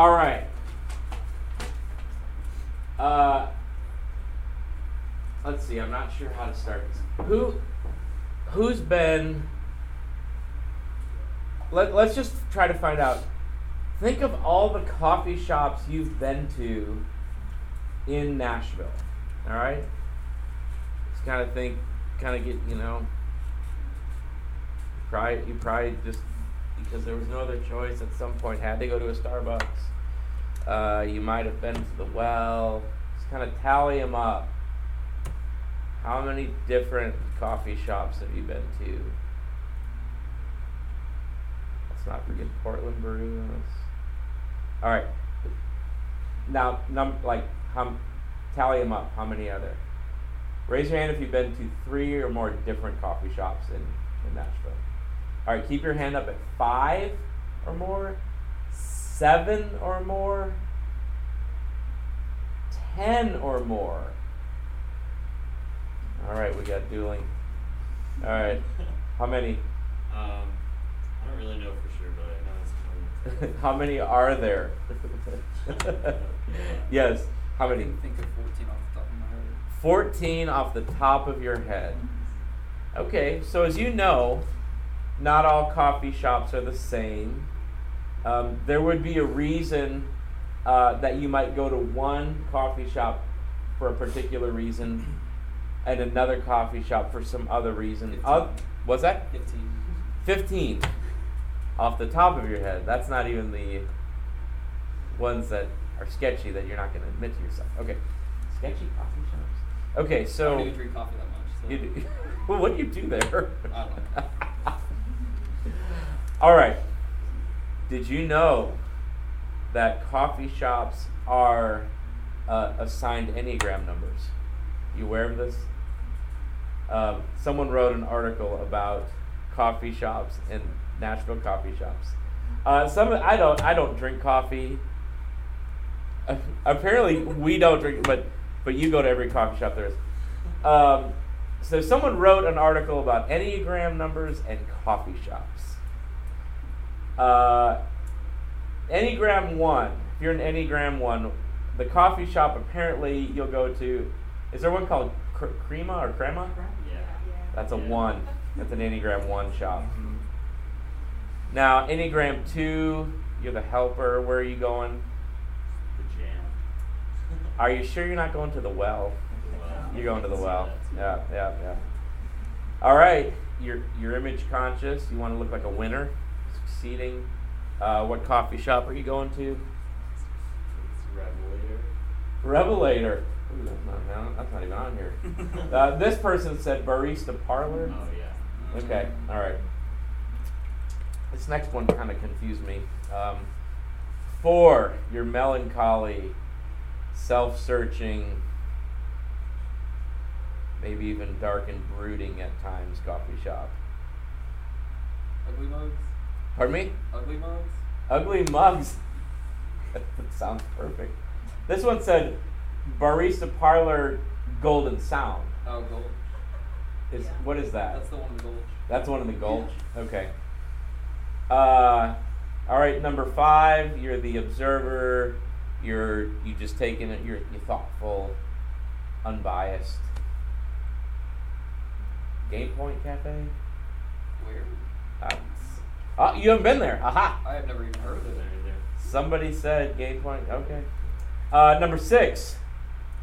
All right. Uh, let's see. I'm not sure how to start this. Who, who's been? Let, let's just try to find out. Think of all the coffee shops you've been to in Nashville. All right. Just kind of think, kind of get you know. Probably you probably just because there was no other choice at some point had to go to a Starbucks. Uh, you might have been to the well. Just kind of tally them up. How many different coffee shops have you been to? Let's not forget Portland Brew. All right. Now, num like tally them up. How many are there? Raise your hand if you've been to three or more different coffee shops in, in Nashville. All right, keep your hand up at five or more, seven or more, ten or more. All right, we got dueling. All right, how many? Um, I don't really know for sure, but I know it's twenty. how many are there? yes, how I many? can think of 14 off the top of my head. 14 off the top of your head. Okay, so as you know, not all coffee shops are the same. Um, there would be a reason uh, that you might go to one coffee shop for a particular reason and another coffee shop for some other reason. Uh, what's that? 15. 15 off the top of your head. That's not even the ones that are sketchy that you're not going to admit to yourself. Okay, sketchy coffee shops. Okay, I so don't even drink coffee that much. So. you do, well, what do you do there? I don't know. All right. Did you know that coffee shops are uh, assigned Enneagram numbers? You aware of this? Um, someone wrote an article about coffee shops and Nashville coffee shops. Uh, some I don't I don't drink coffee. Apparently we don't drink, but but you go to every coffee shop there is. Um, so someone wrote an article about Enneagram numbers and coffee shops. Uh, Enneagram one. If you're an Enneagram one, the coffee shop apparently you'll go to. Is there one called Cr- Crema or Crema? Yeah. That's a Yeah. one. That's an Enneagram one shop. Now Enneagram two, you're the helper. Where are you going? The jam. Are you sure you're not going to the well? Well, You're going to the well. Yeah, yeah, yeah. All right. You're you're image conscious. You want to look like a winner, succeeding. Uh, what coffee shop are you going to? It's Revelator. Revelator. Ooh, that's not, that's not even on here. Uh, this person said barista parlor. Oh yeah. Okay, all right. This next one kind of confused me. Um, four, your melancholy, self-searching, maybe even dark and brooding at times coffee shop. Ugly mugs? Pardon me? Ugly mugs? Ugly mugs. that sounds perfect. This one said barista parlor golden sound. Oh, gold. Is what is that? That's the one with gold. That's one in the gulch. Okay. Uh, all right. Number five. You're the observer. You're you just taking it. You're you're thoughtful, unbiased. Game Point Cafe. Where? Uh, oh, you haven't been there. Aha. I have never even heard of it. Somebody said Game Point. Okay. Uh, number six.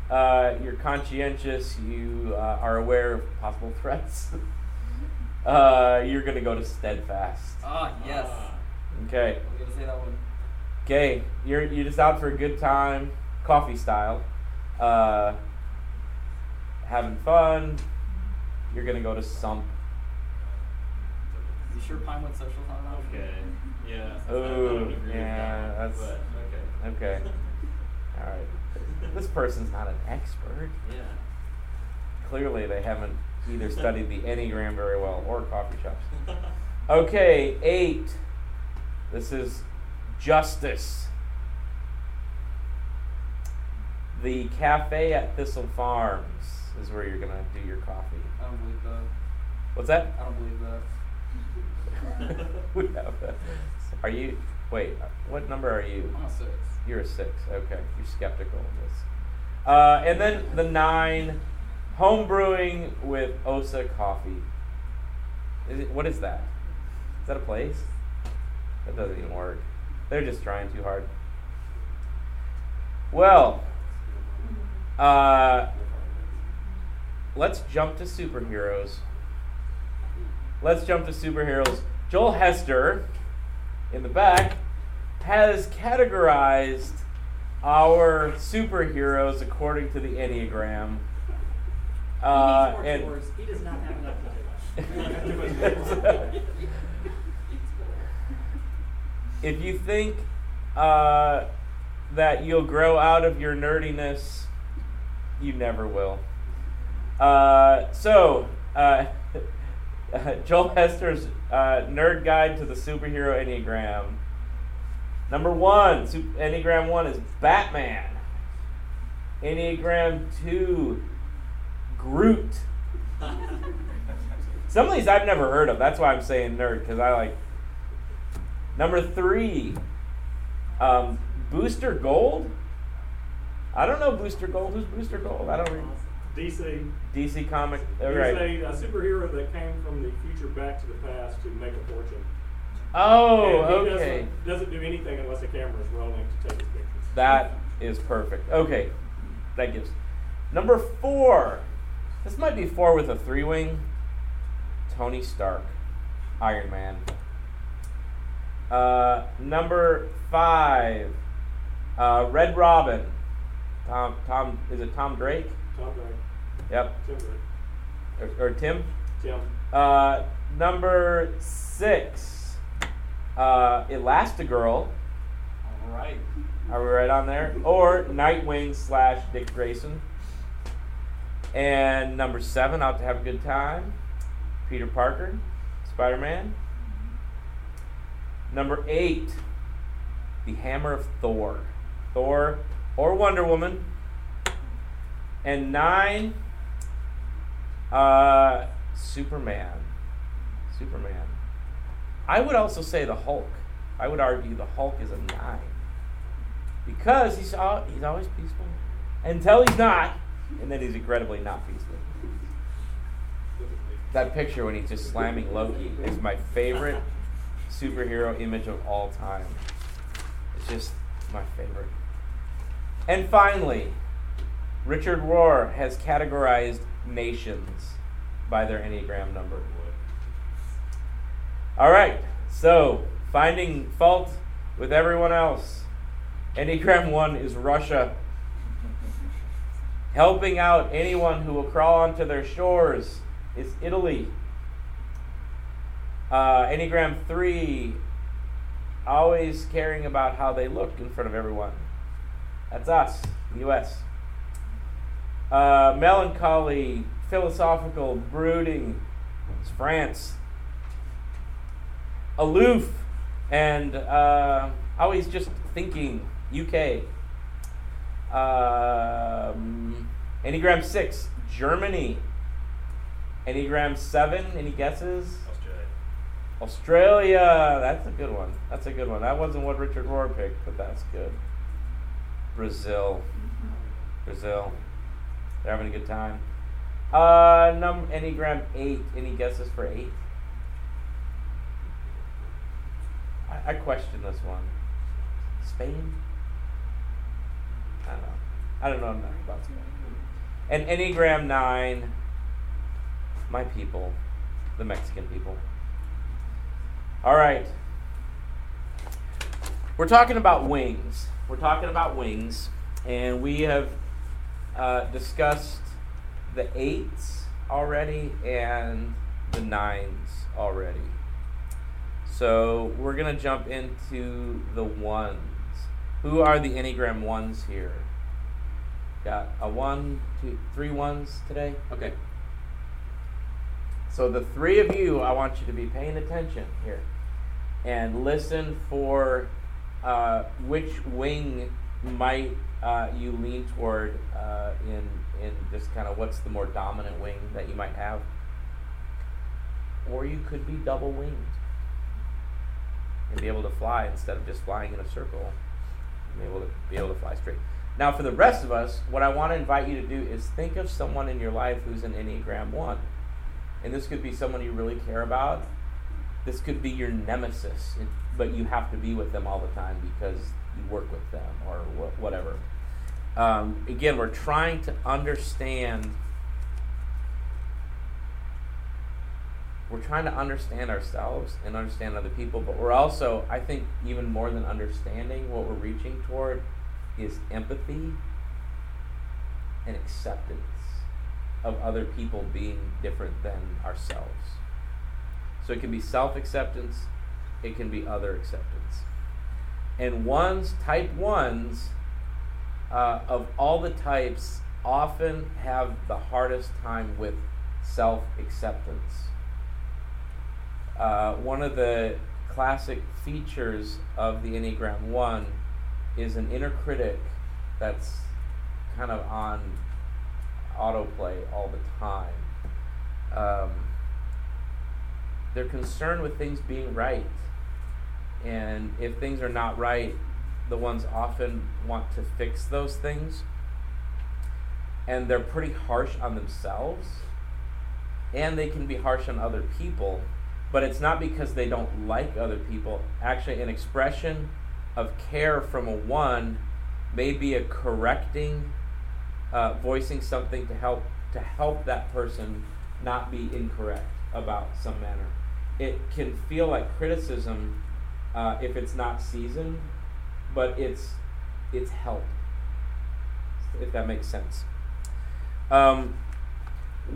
Uh, you're conscientious. You uh, are aware of possible threats. uh, you're gonna go to Steadfast. Ah, yes. Okay. I was gonna say that one. Okay, you're you're just out for a good time, coffee style, uh, having fun. You're gonna go to Sump. You sure Pinewood Social's not an option? Okay. Yeah. I Ooh, wouldn't agree with yeah, that, that's- but, okay. Okay. All right. This person's not an expert. Yeah. Clearly, they haven't either studied the Enneagram very well or coffee shops. Okay, eight. This is justice. The cafe at Thistle Farms is where you're gonna do your coffee. I don't believe that. What's that? I don't believe that. we have a, are you Wait, what number are you? I'm a six. You're a six. Okay, you're skeptical of this. Uh, and then the nine, home brewing with Osa Coffee. Is it, what is that? Is that a place? That doesn't even work. They're just trying too hard. Well, uh, let's jump to superheroes. Let's jump to superheroes. Joel Hester, in the back, has categorized our superheroes according to the Enneagram. Uh, he and. He does not have enough to do. if you think uh, that you'll grow out of your nerdiness, you never will. Uh, so, uh, Joel Hester's uh, Nerd Guide to the Superhero Enneagram. Number one, Sup- Enneagram 1 is Batman. Enneagram 2, Groot. Some of these I've never heard of. That's why I'm saying nerd, because I like. Number three, um, Booster Gold. I don't know Booster Gold. Who's Booster Gold? I don't read DC. DC comic. All He's a, a superhero that came from the future back to the past to make a fortune. Oh, And he okay. Doesn't, doesn't do anything unless the camera is rolling to take his pictures. That is perfect. Okay, that gives. Number four. This might be four with a three wing. Tony Stark, Iron Man. Uh, number five. Uh, Red Robin. Tom. Tom. Is it Tom Drake? Tom Drake, Yep. Tim Or, or Tim. Tim. Uh, number six. Uh, Elastigirl. All right. Are we right on there? Or Nightwing slash Dick Grayson. And number seven, out to have a good time. Peter Parker, Spider Man. Number eight, the Hammer of Thor. Thor or Wonder Woman. And nine, uh, Superman. Superman. I would also say the Hulk. I would argue the Hulk is a nine because he's al- he's always peaceful until he's not, and then he's incredibly not peaceful. That picture when he's just slamming Loki is my favorite superhero image of all time. It's just my favorite. And finally, Richard Rohr has categorized nations by their Enneagram number. All right, so finding fault with everyone else. Enneagram 1 is Russia. Helping out anyone who will crawl onto their shores is Italy. Uh, Enneagram 3, always caring about how they look in front of everyone. That's us, the U.S. Uh, melancholy, philosophical, brooding, it's France. Aloof, and uh, always just thinking, UK. Um, Enneagram 6, Germany. Enneagram 7, any guesses? Australia. Australia. That's a good one. That's a good one. That wasn't what Richard Rohr picked, but that's good. Brazil. Brazil. They're having a good time. Uh, num Enneagram 8. Any guesses for 8? I, I question this one. Spain? I don't know. I don't know enough about Spain. And Enneagram 9. My people. The Mexican people. All right. We're talking about wings. We're talking about wings, and we have uh, discussed the eights already and the nines already. So we're gonna jump into the ones. Who are the Enneagram ones here? Got a one, two, three ones today? Okay. So the three of you, I want you to be paying attention here and listen for uh, which wing might uh, you lean toward uh, in in just kind of what's the more dominant wing that you might have, or you could be double winged. and be able to fly instead of just flying in a circle. Be able to be able to fly straight. Now, for the rest of us, what I want to invite you to do is think of someone in your life who's an Enneagram 1. And this could be someone you really care about. This could be your nemesis, but you have to be with them all the time because work with them or wh- whatever. Um, again, we're trying to understand. We're trying to understand ourselves and understand other people, but we're also, I think, even more than understanding what we're reaching toward is empathy and acceptance of other people being different than ourselves. So it can be self acceptance, it can be other acceptance. And ones, type ones, uh, of all the types, often have the hardest time with self acceptance. Uh, one of the classic features of the Enneagram 1 is an inner critic that's kind of on autoplay all the time. Um, they're concerned with things being right. And if things are not right, the ones often want to fix those things. And they're pretty harsh on themselves. And they can be harsh on other people. But it's not because they don't like other people. Actually, an expression of care from a one may be a correcting, uh, voicing something to help to help that person not be incorrect about some manner. It can feel like criticism uh, if it's not seasoned, but it's it's help. If that makes sense. Um,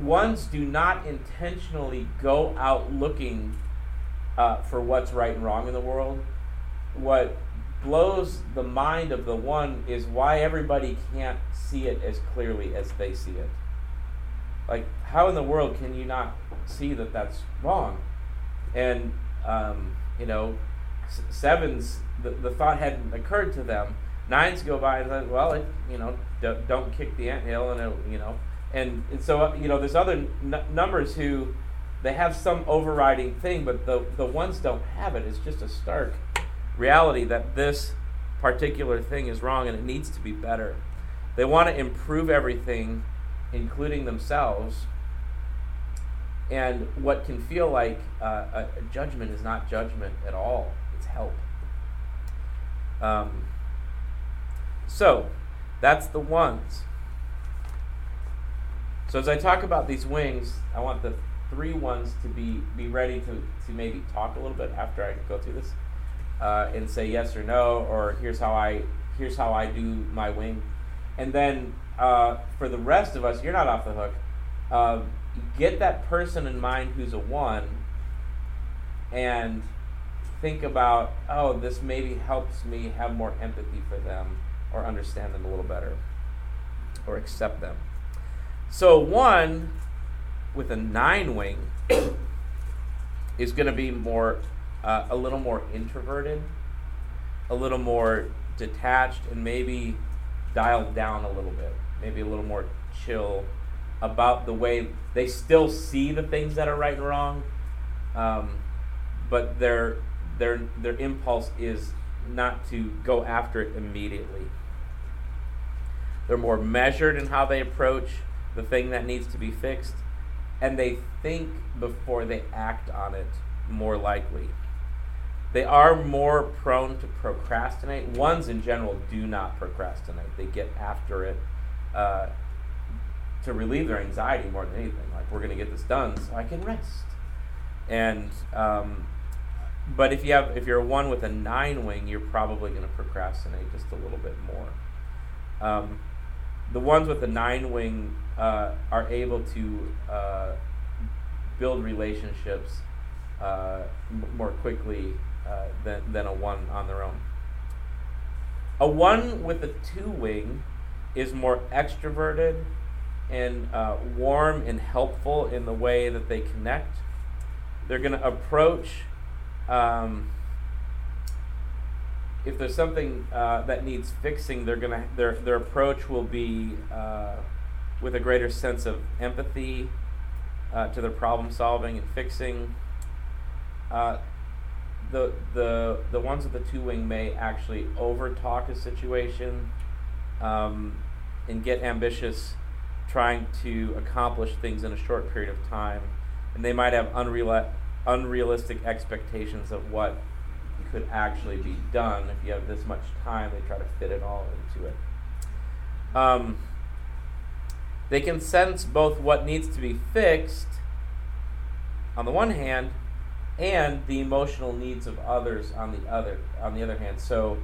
ones do not intentionally go out looking uh, for what's right and wrong in the world. What blows the mind of the one is why everybody can't see it as clearly as they see it. Like, how in the world can you not see that that's wrong? And, um, you know, sevens, the, the thought hadn't occurred to them. Nines go by and say, well, it, you know, d- don't kick the ant hill, and, it, you know. And, and so, you know, there's other n- numbers who they have some overriding thing, but the, the ones don't have it. It's just a stark reality that this particular thing is wrong and it needs to be better. They want to improve everything, including themselves. And what can feel like uh, a, judgment is not judgment at all, it's help. Um, so, that's the ones. So, as I talk about these wings, I want the three ones to be, be ready to, to maybe talk a little bit after I go through this uh, and say yes or no, or here's how I here's how I do my wing, and then uh, for the rest of us, you're not off the hook. Uh, get that person in mind who's a one, and think about oh this maybe helps me have more empathy for them or understand them a little better or accept them. So one with a nine wing is going to be more uh, a little more introverted, a little more detached, and maybe dialed down a little bit, maybe a little more chill about the way they still see the things that are right and wrong, um, but their their their impulse is not to go after it immediately. They're more measured in how they approach the thing that needs to be fixed, and they think before they act on it more likely. They are more prone to procrastinate. Ones in general do not procrastinate. They get after it uh, to relieve their anxiety more than anything. Like we're going to get this done so I can rest. And um, but if you have if you're a one with a nine wing, you're probably going to procrastinate just a little bit more. Um, the ones with the nine wing uh, are able to uh, build relationships uh, m- more quickly uh, than, than a one on their own. A one with a two wing is more extroverted and uh, warm and helpful in the way that they connect. They're going to approach, um, if there's something uh, that needs fixing, they're gonna their their approach will be uh, with a greater sense of empathy uh, to their problem solving and fixing. Uh, the the the ones with the two wing may actually over talk a situation um, and get ambitious trying to accomplish things in a short period of time and they might have unreal unrealistic expectations of what could actually be done if you have this much time they try to fit it all into it. Um, they can sense both what needs to be fixed on the one hand and the emotional needs of others on the other on the other hand. So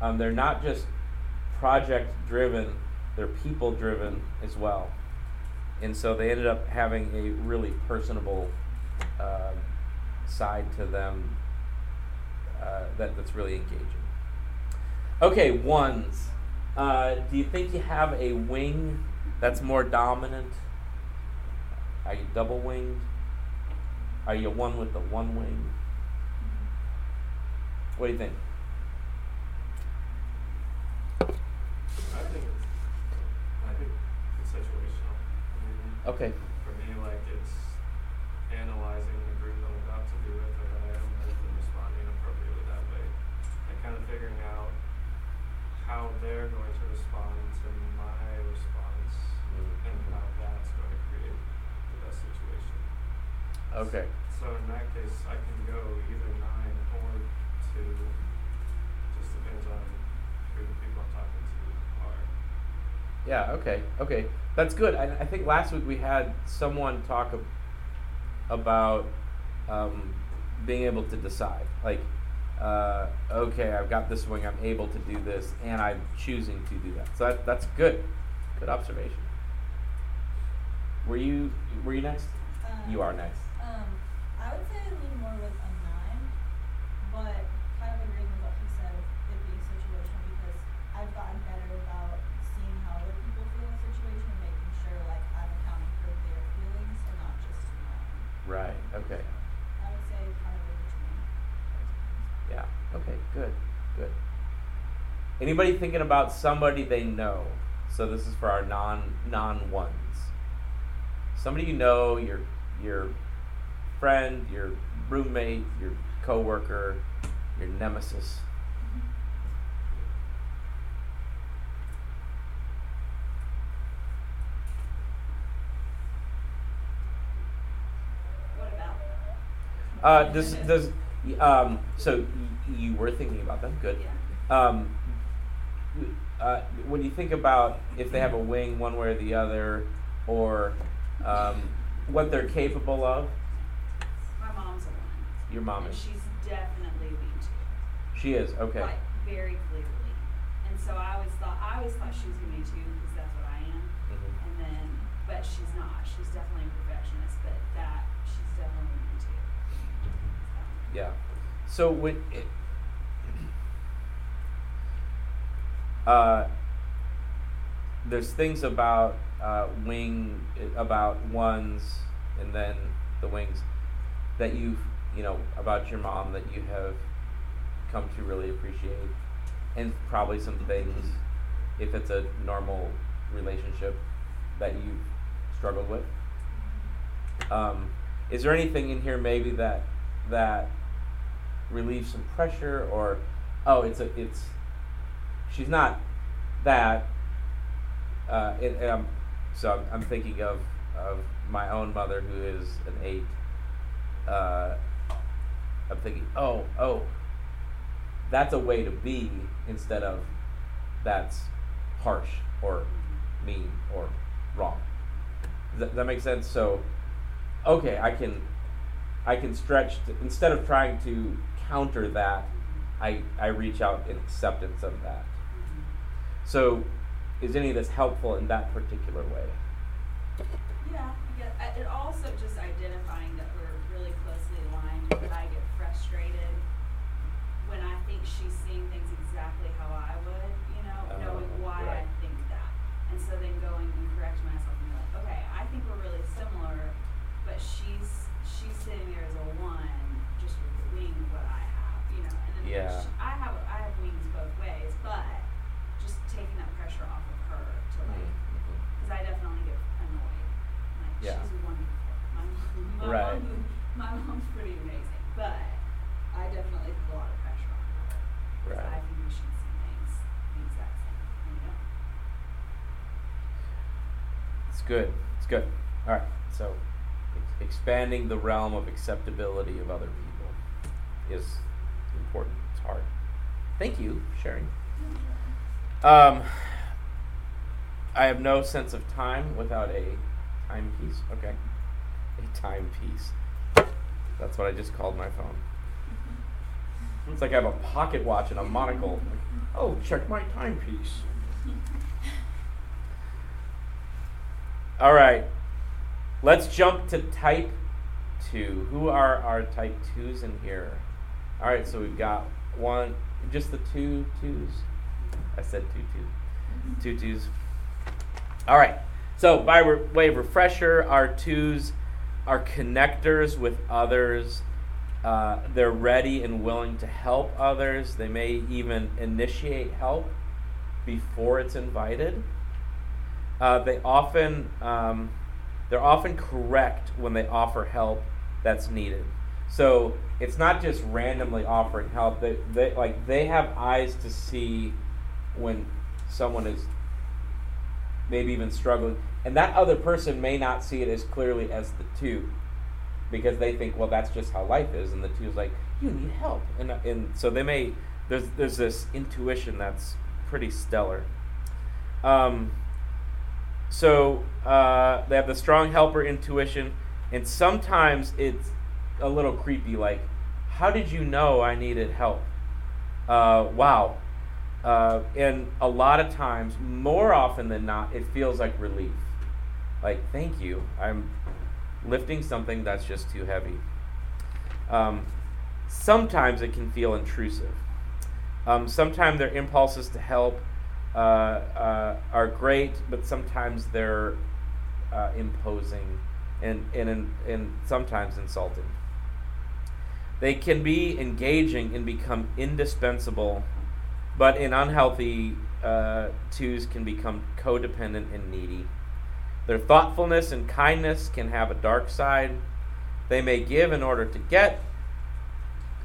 um, they're not just project driven they're people driven as well. And so they ended up having a really personable uh, side to them uh, that, that's really engaging okay ones uh, do you think you have a wing that's more dominant are you double winged are you one with the one wing? What do you think? I think it's, I think it's situational. Okay. For me, like it's analyzing the group I'm about to be with or that I am with and responding appropriately that way. And kind of figuring out how they're going to respond to my response Mm. and how that's going to create the best situation. Okay. So in that case, I can go either nine or two. Just depends on who the people I'm talking to are. Yeah. Okay. Okay. That's good. I, I think last week we had someone talk ab- about um, being able to decide. Like, uh, okay, I've got this wing. I'm able to do this, and I'm choosing to do that. So that, that's good. Good observation. Were you Were you next? Um, You are next. Um, I would say I lean more with a nine, but kind of agreeing with what he said of it being situational because I've gotten better about seeing how other people feel in a situation and making sure like I'm accounting for their feelings and not just own. Right. Okay. I would say kind of in between. Yeah. Okay. Good. Good. Anybody thinking about somebody they know? So this is for our non non ones. Somebody you know, your your friend, your roommate, your coworker, your nemesis. What about? Uh, does does um, so y- you were thinking about them? Good. Yeah. Um, uh, when you think about if they have a wing one way or the other, or um, what they're capable of, My mom's a one. your mom and is. she's definitely a me too. She is okay. Like very clearly. And so I always thought I always thought she was a me too because that's what I am. Mhm. And then, but she's not. She's definitely a perfectionist. But that she's definitely a me too. So. Yeah. So when it, uh, there's things about uh, wing about ones and then the wings that you've you know about your mom that you have come to really appreciate and probably some things if it's a normal relationship that you've struggled with um, is there anything in here maybe that that relieves some pressure or oh it's a it's she's not that uh, it, um, so I'm, I'm thinking of of my own mother who is an eight uh, I'm thinking oh oh that's a way to be instead of that's harsh or mean or wrong. Does that, does that make sense? So okay I can I can stretch to, instead of trying to counter that, I I reach out in acceptance of that. So, is any of this helpful in that particular way? Yeah, I it also just identifying that we're really closely aligned, that I get frustrated when I think she's seeing things exactly how I would, you know, Oh, knowing why I think that. And so then going and correcting myself and be like, okay, I think we're really similar, but she's, she's sitting there as a one, just with the wing what I have, you know. And then yeah. She, I have I have wings both ways, but just taking that pressure off of her to like, mm-hmm. because. I definitely get annoyed. Like yeah. she's wonderful. My mom, my right. Mom, my mom's pretty amazing, but I definitely put a lot of pressure on her. Right. I think we should see things the exact same. You know. It's good. It's good. All right. So expanding the realm of acceptability of other people is important. It's hard. Thank you for sharing. Um, I have no sense of time without a timepiece. Okay. A timepiece. That's what I just called my phone. It's like I have a pocket watch and a monocle. Oh, check my timepiece. All right. Let's jump to type two. Who are our type twos in here? All right, so we've got one, just the two twos. I said two two, two twos. All right. So by re- way of refresher, our twos are connectors with others. Uh, they're ready and willing to help others. They may even initiate help before it's invited. Uh, they often um, they're often correct when they offer help that's needed. So it's not just randomly offering help. They, they like they have eyes to see when someone is maybe even struggling, and that other person may not see it as clearly as the two, because they think, well, that's just how life is, and the two is like, you need help, and and so they may there's there's this intuition that's pretty stellar. Um, so uh, they have the strong helper intuition, and sometimes it's a little creepy. Like, how did you know I needed help? Uh, wow. Uh, and a lot of times, more often than not, it feels like relief. Like, thank you. I'm lifting something that's just too heavy. Um, sometimes it can feel intrusive. Um, sometimes their impulses to help uh, uh, are great, but sometimes they're uh, imposing and, and, and sometimes insulting. They can be engaging and become indispensable, but in unhealthy uh, twos can become codependent and needy. Their thoughtfulness and kindness can have a dark side. They may give in order to get.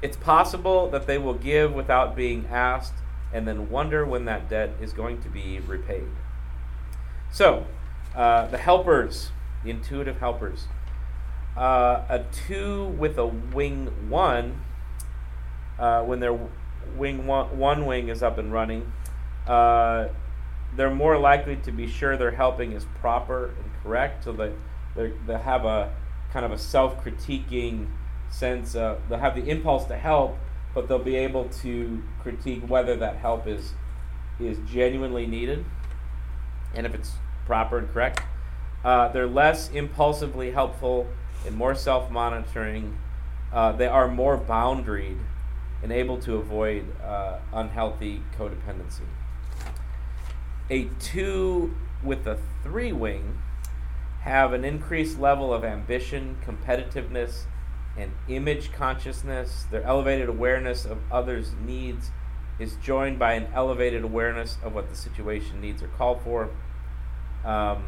It's possible that they will give without being asked and then wonder when that debt is going to be repaid. So, uh, the helpers, the intuitive helpers. Uh, a two with a wing one, uh, when their wing one, one wing is up and running, uh, they're more likely to be sure their helping is proper and correct. So that they they have a kind of a self-critiquing sense. They'll have the impulse to help, but they'll be able to critique whether that help is is genuinely needed and if it's proper and correct. Uh, they're less impulsively helpful and more self-monitoring. Uh, they are more boundaried and able to avoid uh, unhealthy codependency. A two with a three wing have an increased level of ambition, competitiveness, and image consciousness. Their elevated awareness of others' needs is joined by an elevated awareness of what the situation needs or called for. Um,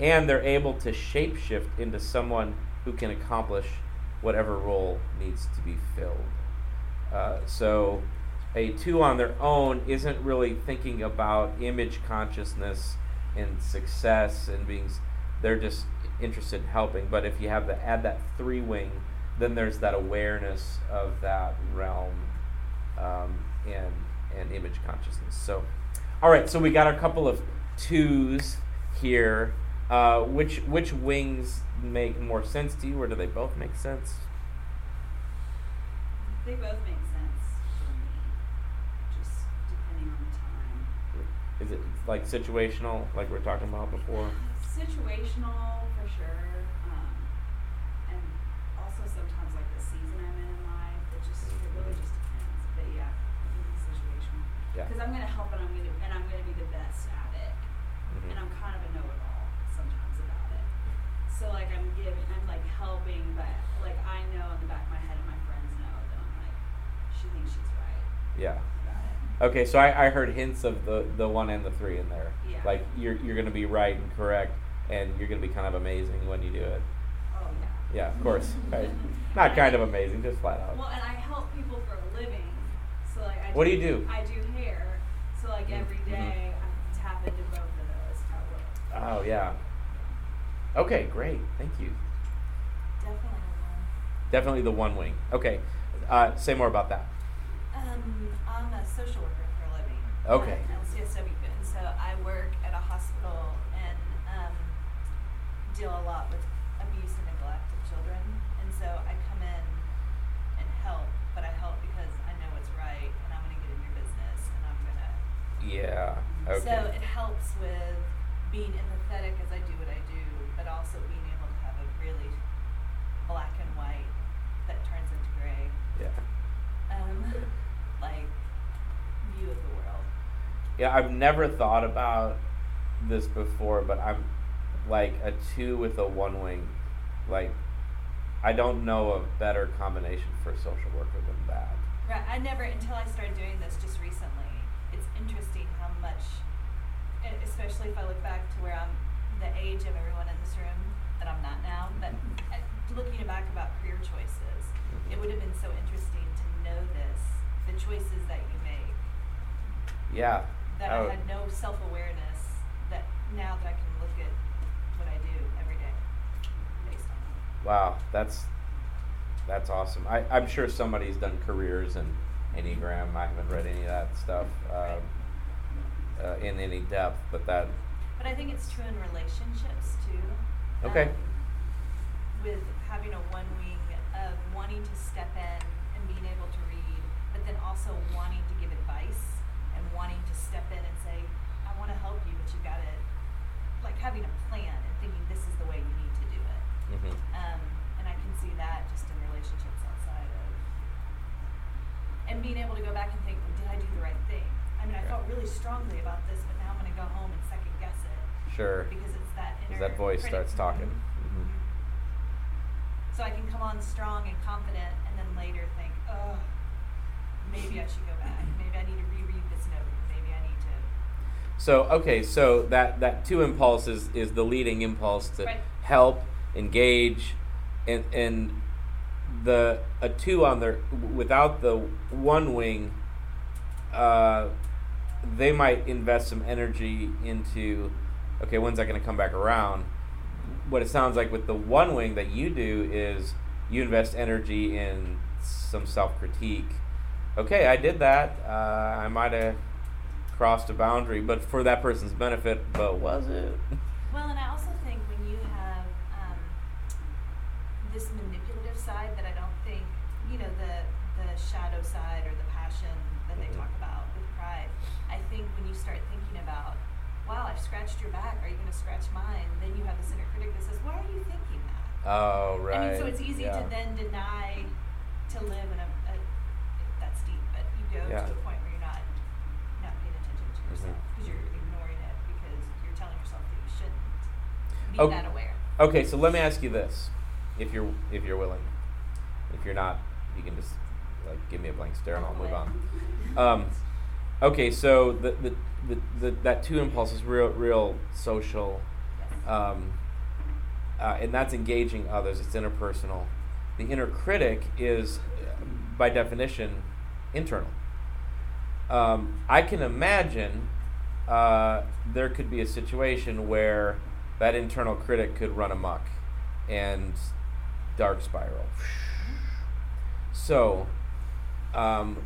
and they're able to shapeshift into someone who can accomplish whatever role needs to be filled. Uh, so, a two on their own isn't really thinking about image consciousness and success and being. They're just interested in helping. But if you have to add that three wing, then there's that awareness of that realm um, and and image consciousness. So, all right. So we got a couple of twos here. Uh, which which wings make more sense to you, or do they both make sense? They both make sense for me, just depending on the time. Is it like situational, like we are talking about before? Situational for sure, um, and also sometimes like the season I'm in in life. It just it really just depends. But yeah, it's situational. Yeah. Because I'm gonna help and I'm gonna and I'm gonna be the best at it, Mhm. and I'm kind of a know-it-all sometimes about it. So I'm like helping, but like I know in the back of my head and my friends know that I'm like, she thinks she's right Yeah. Okay, so I, I heard hints of the, the one and the three in there. Yeah. Like you're you're gonna be right and correct, and you're gonna be kind of amazing when you do it. Oh yeah. Yeah, of course. Right. Not kind of amazing, just flat out. Well, and I help people for a living, so like I. What do you do? I do hair, so like every Mhm. day I tap into both of those. Oh yeah. Okay, great. Thank you. Definitely one. Definitely the one wing. Okay. Uh, say more about that. Um, I'm a social worker for a living. Okay. At LCSW, and so I work at a hospital and um, deal a lot with abuse and neglect of children. And so I come in and help, but I help because I know what's right, and I'm gonna get in your business, and I'm gonna. Yeah. Okay. So it helps with being empathetic as I do what I do, but also being able to have a really black and white that turns into gray yeah. um, like view of the world. Yeah, I've never thought about this before, but I'm like a two with a one wing. Like, I don't know a better combination for a social worker than that. Right. I never until I started doing this just recently. It's interesting how much, especially if I look back to where I'm the age of everyone in this room that I'm not now, but uh, looking back about career choices, it would have been so interesting to know this, the choices that you make. Yeah. That Oh, I had no self awareness. That now that I can look at what I do every day, based on that. Wow, that's that's awesome. I, I'm sure somebody's done careers and Enneagram. I haven't read any of that stuff um, uh, in any depth, but that But I think it's true in relationships too. Okay. Um, with having a one wing of wanting to step in and being able to read, but then also wanting to give advice and wanting to step in and say, I want to help you, but you've got to, like having a plan and thinking this is the way you need to do it. mhm. Um, and I can see that just in relationships outside of, and being able to go back and think, well, did I do the right thing? I mean, I felt really strongly about this, but now I'm going to go home and second guess it sure. because it's that inner that voice critic. starts talking. Mhm. Mhm. So I can come on strong and confident, and then later think, oh, maybe I should go back. Maybe I need to reread this note. Maybe I need to. So okay, so that that two impulse is, is the leading impulse to Right. help, engage, and and the a two on their without the one wing, uh, they might invest some energy into, okay, when's that going to come back around? What it sounds like with the one wing that you do is you invest energy in some self critique. Okay, I did that. Uh, I might have crossed a boundary, but for that person's benefit. But was it? Well, and I also think when you have um, this manipulative side that I don't think, you know, the the shadow side or the passion that they Mhm. talk about with pride. I think when you start thinking about, wow, I've scratched your back. Are you going to scratch mine? Then you have this inner critic that says, why are you thinking that? Oh right. I mean, so it's easy yeah. to then deny to live in a, a that's deep, but you go Yeah. to a point where you're not not paying attention to yourself Mhm. because you're ignoring it because you're telling yourself that you shouldn't be Oh. that aware. Okay, so let me ask you this, if you're if you're willing. If you're not, you can just like give me a blank stare and I'll move on. Um, okay, so the the, the, the that two impulse is real real social, um, uh, and that's engaging others. It's interpersonal. The inner critic is, by definition, internal. Um, I can imagine uh, there could be a situation where that internal critic could run amok and dark spiral. So, um,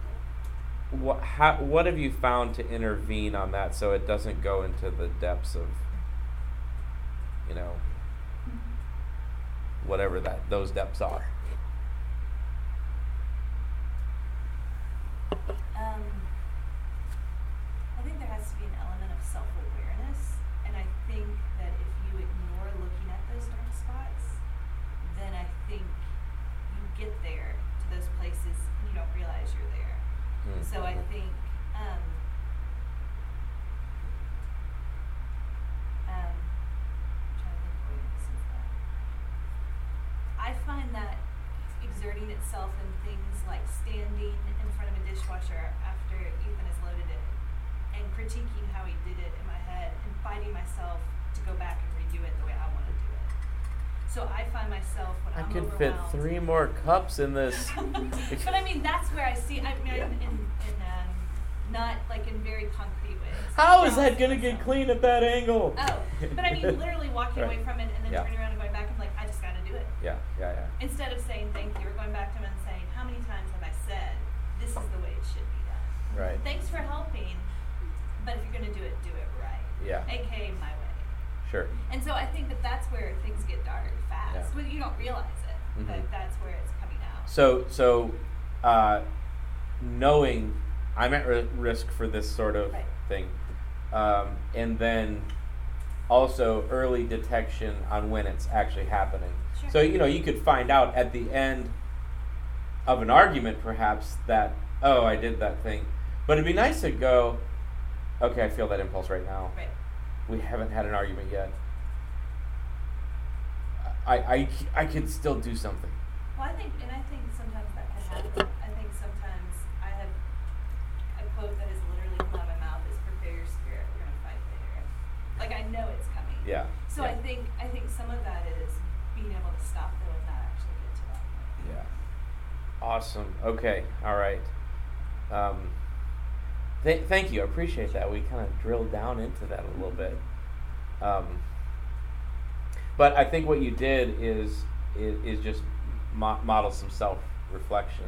what how, what have you found to intervene on that so it doesn't go into the depths of, you know, whatever that those depths are? Um, I think there has to be an element of self awareness, and I think that if you ignore looking at those dark spots, then I think you get there to those places and you don't realize you're there. Hmm. So I think, um, um. I find that exerting itself in things like standing in front of a dishwasher after Ethan has loaded it and critiquing how he did it in my head and fighting myself to go back and redo it the way I want to do it. So I find myself when I am could fit three more cups in this. but I mean, that's where I see. I mean, Yeah. in, in um, not like in very concrete ways. How is that gonna get clean at that angle? Oh, but I mean, literally walking Right. away from it and then Yeah. turning around and going back and like, I just gotta do it. Yeah, yeah, yeah. Instead of saying thank you or going back to him and saying, how many times have I said, this is the way it should be done? Right. Thanks for helping, but if you're gonna do it, do it right. Yeah. AKA my way. Sure. And so I think that that's where things get dark fast. Yeah. Well, you don't realize it, but Mhm. that's where it's coming out. So, so, uh, knowing I'm at ri- risk for this sort of Right. thing, um, and then also early detection on when it's actually happening. Sure. So you know you could find out at the end of an argument, perhaps that oh I did that thing, but it'd be nice to go, okay I feel that impulse right now. Right. We haven't had an argument yet. I, I, I could still do something. Well, I think, and I think sometimes that can happen. I think sometimes I have a quote that has literally come out of my mouth is "Prepare your spirit. We're gonna fight later." Like I know it's coming. Yeah. So yeah. I think I think some of that is being able to stop though and not actually get to that point. Yeah. Awesome. Okay. All right. Um, th- thank you. I appreciate that. We kind of drilled down into that a little bit. Um, but I think what you did is is, is just mo- model some self reflection.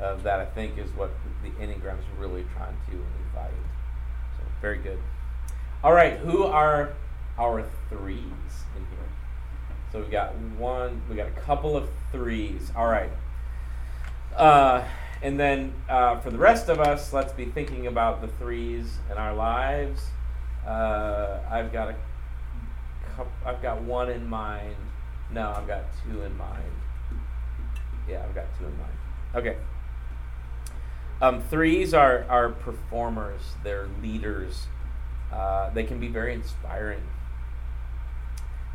Uh, that I think is what the Enneagram is really trying to invite. So very good. All right, who are our threes in here? So we got one, we got a couple of threes. All right. Uh, and then uh, for the rest of us, let's be thinking about the threes in our lives. Uh, I've got a I've got one in mind. No, I've got two in mind. Yeah, I've got two in mind. Okay. Um, threes are, are performers, they're leaders. Uh, they can be very inspiring.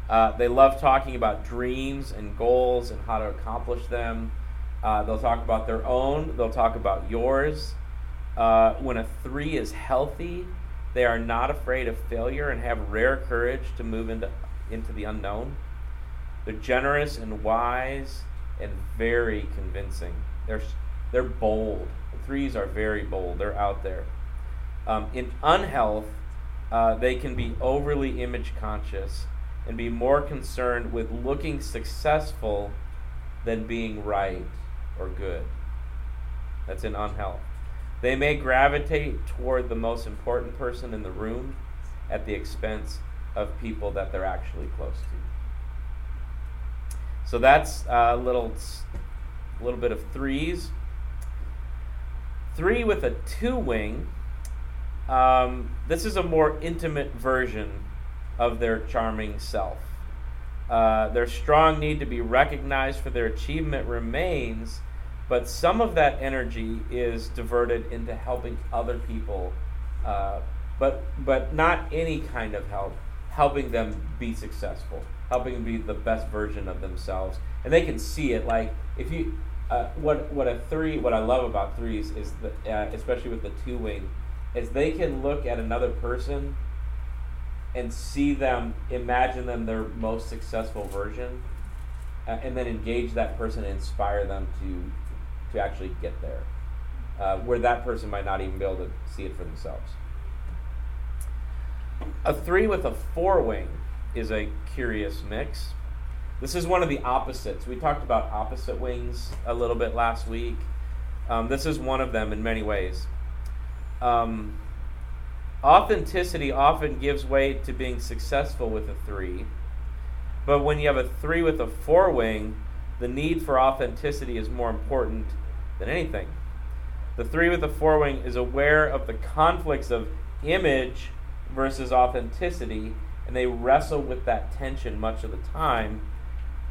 Uh, they love talking about dreams and goals and how to accomplish them. Uh, they'll talk about their own, they'll talk about yours. Uh, when a three is healthy, they are not afraid of failure and have rare courage to move into, into the unknown. They're generous and wise and very convincing. They're, they're bold. The threes are very bold, they're out there. Um, in unhealth, uh, they can be overly image conscious and be more concerned with looking successful than being right or good. That's in unhealth. They may gravitate toward the most important person in the room at the expense of people that they're actually close to. So that's a little, a little bit of threes. Three with a two wing. Um, this is a more intimate version of their charming self. Uh, their strong need to be recognized for their achievement remains, but some of that energy is diverted into helping other people, uh, but but not any kind of help, helping them be successful, helping them be the best version of themselves, and they can see it. Like if you, uh, what what a three, what I love about threes is that, uh, especially with the two wing, is they can look at another person and see them, imagine them their most successful version, uh, and then engage that person and inspire them to to actually get there, uh, where that person might not even be able to see it for themselves. A three with a four wing is a curious mix. This is one of the opposites. We talked about opposite wings a little bit last week. Um, this is one of them in many ways. Um, authenticity often gives way to being successful with a three. But when you have a three with a four wing, the need for authenticity is more important than anything. The three with the four wing is aware of the conflicts of image versus authenticity, and they wrestle with that tension much of the time,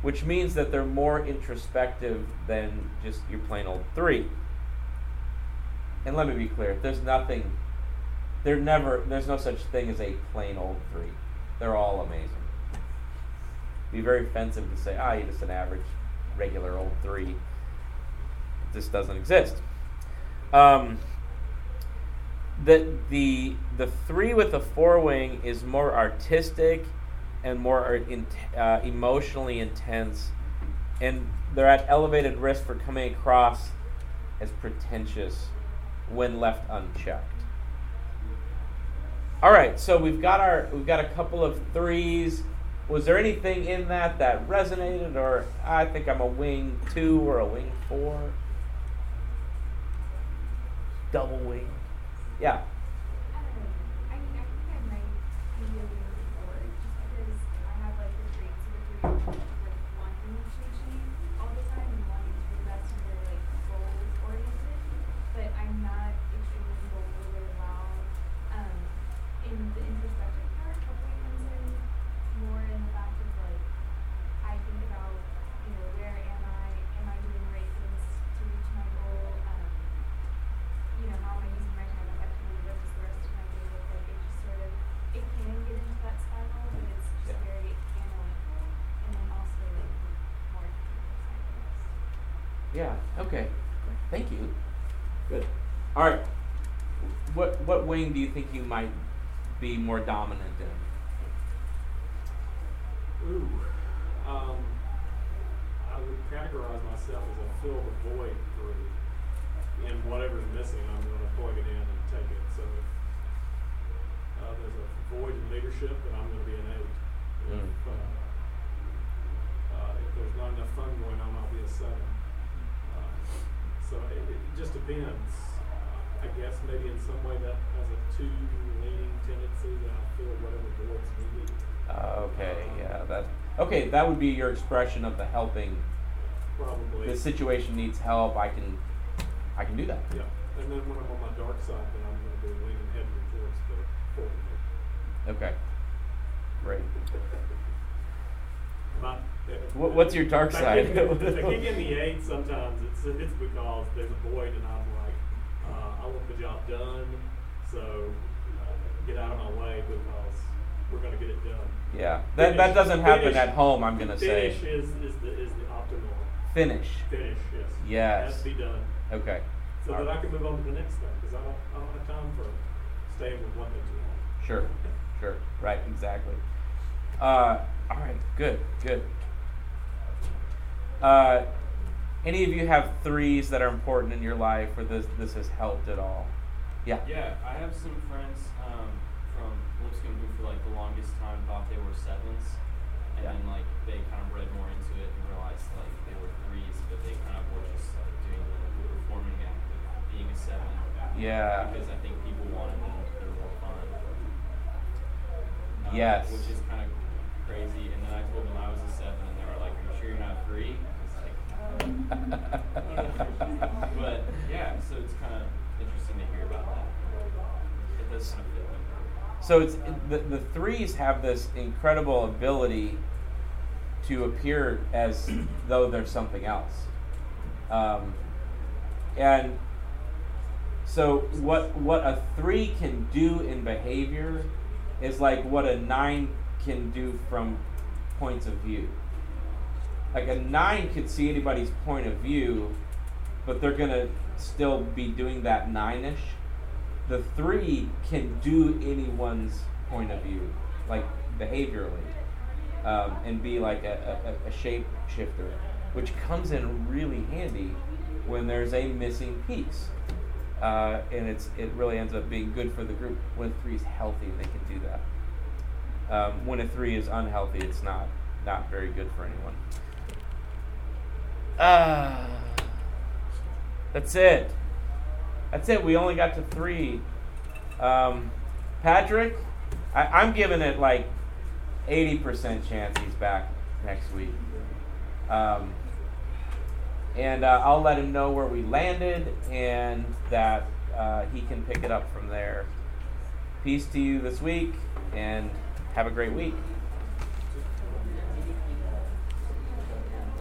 which means that they're more introspective than just your plain old three. And let me be clear, there's nothing there never there's no such thing as a plain old three. They're all amazing. Be very offensive to say, ah, you're just an average, regular old three. This doesn't exist. Um, the the the three with the four wing is more artistic and more in, uh, emotionally intense, and they're at elevated risk for coming across as pretentious when left unchecked. All right, so we've got our we've got a couple of threes. Was there anything in that that resonated, or I think I'm a wing two or a wing four? Double wing, yeah. I don't know. I mean, I think I might be a little bored just because I have like the traits of a three of like wanting to achieve all the time and wanting to do the best and very like goal oriented. But I'm not extremely goal really well. Um, in the introspective part, hopefully comes in more in the fact of like I think about, you know, where am I? Am I doing the right things to reach my goal? Um, you know, how am I using my time effectively? What does the rest of my day look like? It just sort of, it can get into that spiral, but it's just Yeah. very analytical. And then also like more technical side of this. Yeah. Okay. Thank you. Good. All right. What what wing do you think you might be more dominant in? Ooh, um, I would categorize myself as a fill the void through. And whatever's missing, I'm gonna plug it in and take it, so if, uh, there's a void in leadership, then I'm gonna be an eight. Mm. If, uh, uh, if there's not enough fun going on, I'll be a seven. So it, it just depends. I guess maybe in some way that has a two leaning tendency that I feel whatever void's needed. Uh, okay. Yeah. That. Okay. That would be your expression of the helping. Probably. The situation needs help. I can. I can do that. Yeah, and then when I'm on my dark side, then I'm gonna be leaning heavily towards the forward. Okay. Great. My, What- what's your dark if I side? kick in- If I kick in the eight, sometimes it's, it's because there's a void and I'm like, uh, I want the job done, so, uh, get out of my way because we're gonna get it done. Yeah. That that doesn't happen finish- at home. I'm gonna say. Finish is, is the, is the optimal, Finish. finish, yes. Yes. Has to be done, Okay. so All that I can move on to the next thing, cause I don't, I don't have time for staying with one thing too long. Sure, sure, right, exactly. Uh, all right, good, good. Uh, any of you have threes that are important in your life, where this this has helped at all? Yeah. Yeah, I have some friends um, from Lipscomb who, for like the longest time, thought they were sevens, and Yeah. then like they kind of read more into it and realized like they were threes, but they kind of were just like doing the performing act of being a seven. Yeah. Because I think people wanted them to be more fun. Uh, Yes. Which is kind of crazy. And then I told them I was a seven, you're not was like, but yeah, so it's kind of interesting to hear about that. It does. So it's the the threes have this incredible ability to appear as though they're something else, um, and so what what a three can do in behavior is like what a nine can do from points of view. Like a nine could see anybody's point of view, but they're gonna still be doing that nine-ish the three can do anyone's point of view, like behaviorally, um, and be like a, a, a shape shifter, which comes in really handy when there's a missing piece. Uh, and it's it really ends up being good for the group when three is healthy they can do that. Um, when a three is unhealthy, it's not not very good for anyone. Ah, that's it. That's it. We only got to three. Um, Patrick, I, I'm giving it like 80% chance he's back next week. Um, and uh, I'll let him know where we landed and that uh, he can pick it up from there. Peace to you this week and have a great week.